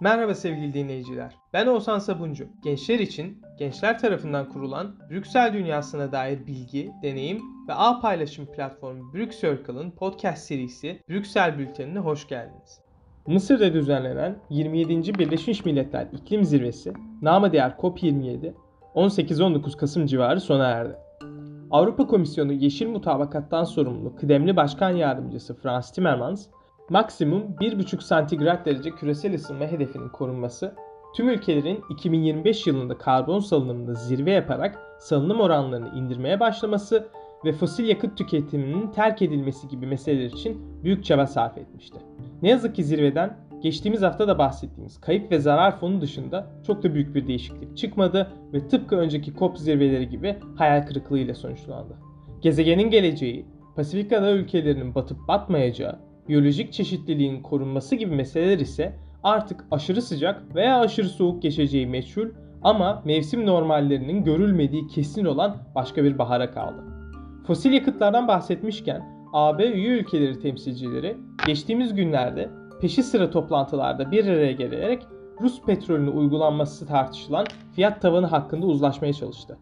Merhaba sevgili dinleyiciler. Ben Oğuzhan Sabuncu. Gençler için gençler tarafından kurulan Brüksel dünyasına dair bilgi, deneyim ve ağ paylaşım platformu Brüksircle'ın podcast serisi Brüksel Bülteni'ne hoş geldiniz. Mısır'da düzenlenen 27. Birleşmiş Milletler İklim Zirvesi, namı diğer COP27, 18-19 Kasım civarı sona erdi. Avrupa Komisyonu Yeşil Mutabakat'tan sorumlu kıdemli başkan yardımcısı Frans Timmermans, maksimum 1,5 santigrat derece küresel ısınma hedefinin korunması, tüm ülkelerin 2025 yılında karbon salınımında zirve yaparak salınım oranlarını indirmeye başlaması ve fosil yakıt tüketiminin terk edilmesi gibi meseleler için büyük çaba sarf etmişti. Ne yazık ki zirveden geçtiğimiz hafta da bahsettiğimiz kayıp ve zarar fonu dışında çok da büyük bir değişiklik çıkmadı ve tıpkı önceki COP zirveleri gibi hayal kırıklığıyla sonuçlandı. Gezegenin geleceği, Pasifik ada ülkelerinin batıp batmayacağı, biyolojik çeşitliliğin korunması gibi meseleler ise artık aşırı sıcak veya aşırı soğuk geçeceği meçhul ama mevsim normallerinin görülmediği kesin olan başka bir bahara kaldı. Fosil yakıtlardan bahsetmişken AB üye ülkeleri temsilcileri geçtiğimiz günlerde peşi sıra toplantılarda bir araya gelerek Rus petrolünü uygulanması tartışılan fiyat tavanı hakkında uzlaşmaya çalıştı.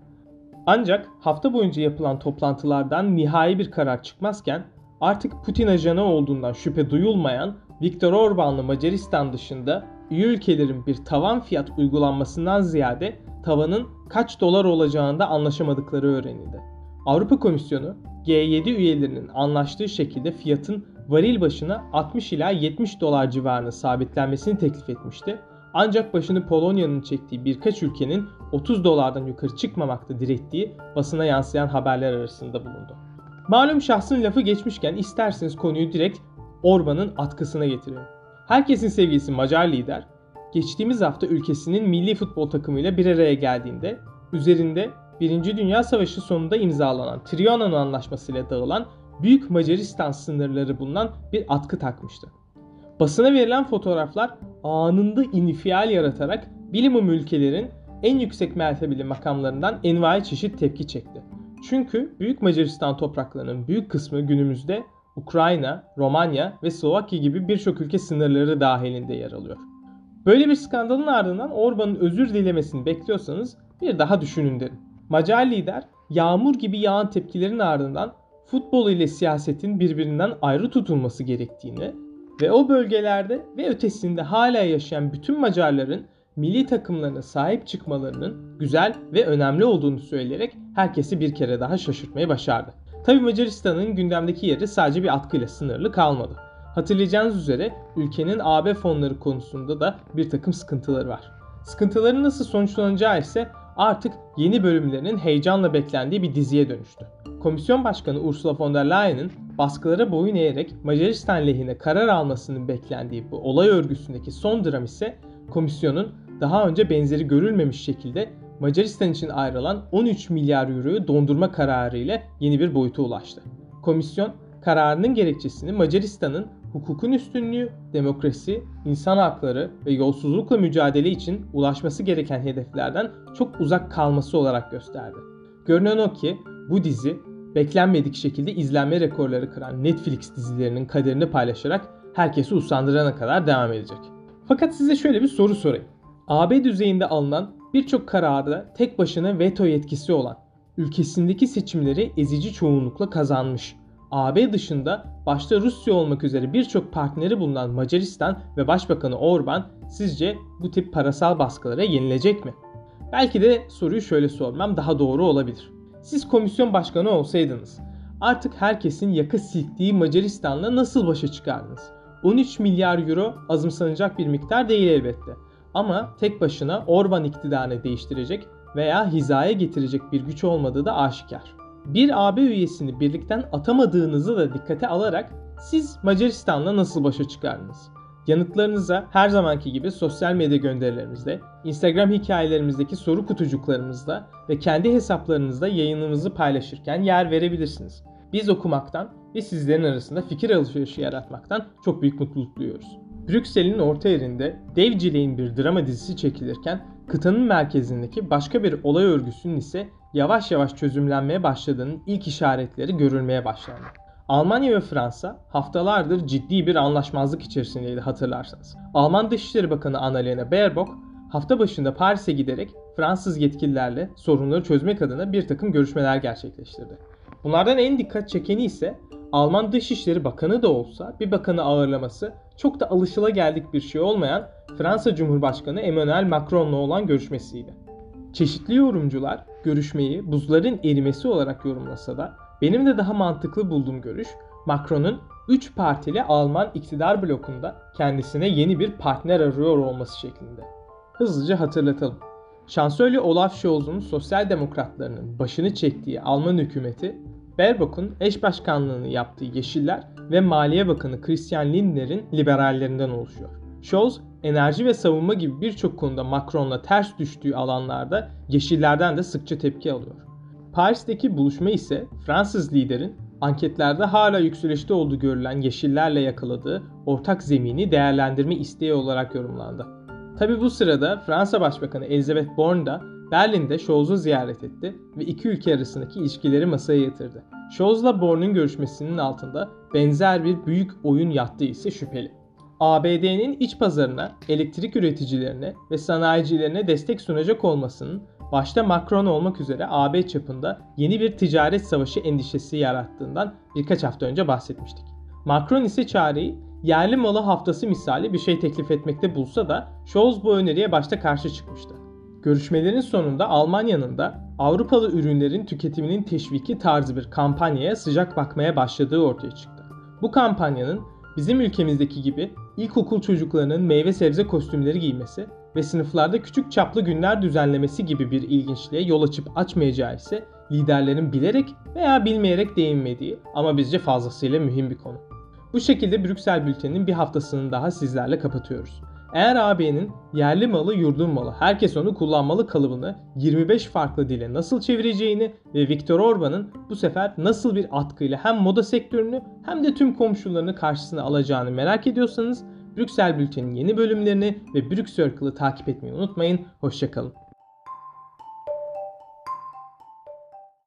Ancak hafta boyunca yapılan toplantılardan nihai bir karar çıkmazken artık Putin ajanı olduğundan şüphe duyulmayan Viktor Orbanlı Macaristan dışında üye ülkelerin bir tavan fiyat uygulanmasından ziyade tavanın kaç dolar olacağında anlaşamadıkları öğrenildi. Avrupa Komisyonu G7 üyelerinin anlaştığı şekilde fiyatın varil başına 60 ila 70 dolar civarında sabitlenmesini teklif etmişti. Ancak başını Polonya'nın çektiği birkaç ülkenin 30 dolardan yukarı çıkmamakta direttiği basına yansıyan haberler arasında bulundu. Malum şahsın lafı geçmişken isterseniz konuyu direkt Orban'ın atkısına getirelim. Herkesin sevgilisi Macar lider, geçtiğimiz hafta ülkesinin milli futbol takımıyla bir araya geldiğinde üzerinde 1. Dünya Savaşı sonunda imzalanan Trianon Anlaşması ile dağılan Büyük Macaristan sınırları bulunan bir atkı takmıştı. Basına verilen fotoğraflar anında infial yaratarak bilimum ülkelerin en yüksek mertebeli makamlarından envai çeşit tepki çekti. Çünkü Büyük Macaristan topraklarının büyük kısmı günümüzde Ukrayna, Romanya ve Slovakya gibi birçok ülke sınırları dahilinde yer alıyor. Böyle bir skandalın ardından Orban'ın özür dilemesini bekliyorsanız bir daha düşünün derim. Macar lider yağmur gibi yağan tepkilerin ardından futbol ile siyasetin birbirinden ayrı tutulması gerektiğini ve o bölgelerde ve ötesinde hala yaşayan bütün Macarların milli takımlarına sahip çıkmalarının güzel ve önemli olduğunu söyleyerek herkesi bir kere daha şaşırtmayı başardı. Tabi Macaristan'ın gündemdeki yeri sadece bir atkıyla sınırlı kalmadı. Hatırlayacağınız üzere ülkenin AB fonları konusunda da bir takım sıkıntıları var. Sıkıntıların nasıl sonuçlanacağı ise artık yeni bölümlerinin heyecanla beklendiği bir diziye dönüştü. Komisyon Başkanı Ursula von der Leyen'in baskılara boyun eğerek Macaristan lehine karar almasının beklendiği bu olay örgüsündeki son dram ise komisyonun daha önce benzeri görülmemiş şekilde Macaristan için ayrılan 13 milyar euroyu dondurma kararı ile yeni bir boyuta ulaştı. Komisyon kararının gerekçesini Macaristan'ın hukukun üstünlüğü, demokrasi, insan hakları ve yolsuzlukla mücadele için ulaşması gereken hedeflerden çok uzak kalması olarak gösterdi. Görünen o ki bu dizi beklenmedik şekilde izlenme rekorları kıran Netflix dizilerinin kaderini paylaşarak herkesi usandırana kadar devam edecek. Fakat size şöyle bir soru sorayım. AB düzeyinde alınan birçok kararda tek başına veto yetkisi olan, ülkesindeki seçimleri ezici çoğunlukla kazanmış, AB dışında başta Rusya olmak üzere birçok partneri bulunan Macaristan ve Başbakanı Orban sizce bu tip parasal baskılara yenilecek mi? Belki de soruyu şöyle sormam daha doğru olabilir. Siz komisyon başkanı olsaydınız artık herkesin yaka silktiği Macaristan'la nasıl başa çıkardınız? 13 milyar euro azımsanacak bir miktar değil elbette. Ama tek başına Orban iktidarını değiştirecek veya hizaya getirecek bir güç olmadığı da aşikar. Bir AB üyesini birlikten atamadığınızı da dikkate alarak siz Macaristan'la nasıl başa çıkardınız? Yanıtlarınıza her zamanki gibi sosyal medya gönderilerimizde, Instagram hikayelerimizdeki soru kutucuklarımızda ve kendi hesaplarınızda yayınımızı paylaşırken yer verebilirsiniz. Biz okumaktan ve sizlerin arasında fikir alışverişi yaratmaktan çok büyük mutluluk duyuyoruz. Brüksel'in orta yerinde dev cileğin bir drama dizisi çekilirken kıtanın merkezindeki başka bir olay örgüsünün ise yavaş yavaş çözümlenmeye başladığının ilk işaretleri görülmeye başlandı. Almanya ve Fransa haftalardır ciddi bir anlaşmazlık içerisindeydi hatırlarsanız. Alman Dışişleri Bakanı Annalena Baerbock hafta başında Paris'e giderek Fransız yetkililerle sorunları çözmek adına bir takım görüşmeler gerçekleştirdi. Bunlardan en dikkat çekeni ise Alman Dışişleri Bakanı da olsa bir bakanı ağırlaması çok da alışılageldik bir şey olmayan Fransa Cumhurbaşkanı Emmanuel Macron'la olan görüşmesiydi. Çeşitli yorumcular görüşmeyi buzların erimesi olarak yorumlasa da benim de daha mantıklı bulduğum görüş Macron'un 3 partili Alman iktidar blokunda kendisine yeni bir partner arıyor olması şeklinde. Hızlıca hatırlatalım. Şansölye Olaf Scholz'un sosyal demokratlarının başını çektiği Alman hükümeti, Baerbock'un eş başkanlığını yaptığı Yeşiller ve Maliye Bakanı Christian Lindner'in liberallerinden oluşuyor. Scholz, enerji ve savunma gibi birçok konuda Macron'la ters düştüğü alanlarda Yeşillerden de sıkça tepki alıyor. Paris'teki buluşma ise Fransız liderin anketlerde hala yükselişte olduğu görülen Yeşillerle yakaladığı ortak zemini değerlendirme isteği olarak yorumlandı. Tabi bu sırada Fransa Başbakanı Elizabeth Borne da Berlin'de Scholz'u ziyaret etti ve iki ülke arasındaki ilişkileri masaya yatırdı. Scholz'la Borne'un görüşmesinin altında benzer bir büyük oyun yattığı ise şüpheli. ABD'nin iç pazarına, elektrik üreticilerine ve sanayicilerine destek sunacak olmasının başta Macron olmak üzere AB çapında yeni bir ticaret savaşı endişesi yarattığından birkaç hafta önce bahsetmiştik. Macron ise çareyi yerli malı haftası misali bir şey teklif etmekte bulsa da Scholz bu öneriye başta karşı çıkmıştı. Görüşmelerin sonunda Almanya'nın da Avrupalı ürünlerin tüketiminin teşviki tarzı bir kampanyaya sıcak bakmaya başladığı ortaya çıktı. Bu kampanyanın bizim ülkemizdeki gibi ilkokul çocuklarının meyve sebze kostümleri giymesi ve sınıflarda küçük çaplı günler düzenlemesi gibi bir ilginçliğe yol açıp açmayacağı ise liderlerin bilerek veya bilmeyerek değinmediği ama bizce fazlasıyla mühim bir konu. Bu şekilde Brüksel Bülteni'nin bir haftasını daha sizlerle kapatıyoruz. Eğer AB'nin yerli malı yurdun malı herkes onu kullanmalı kalıbını 25 farklı dile nasıl çevireceğini ve Viktor Orban'ın bu sefer nasıl bir atkıyla hem moda sektörünü hem de tüm komşularını karşısına alacağını merak ediyorsanız Brüksel Bülten'in yeni bölümlerini ve Brüksel Circle'ı takip etmeyi unutmayın. Hoşçakalın.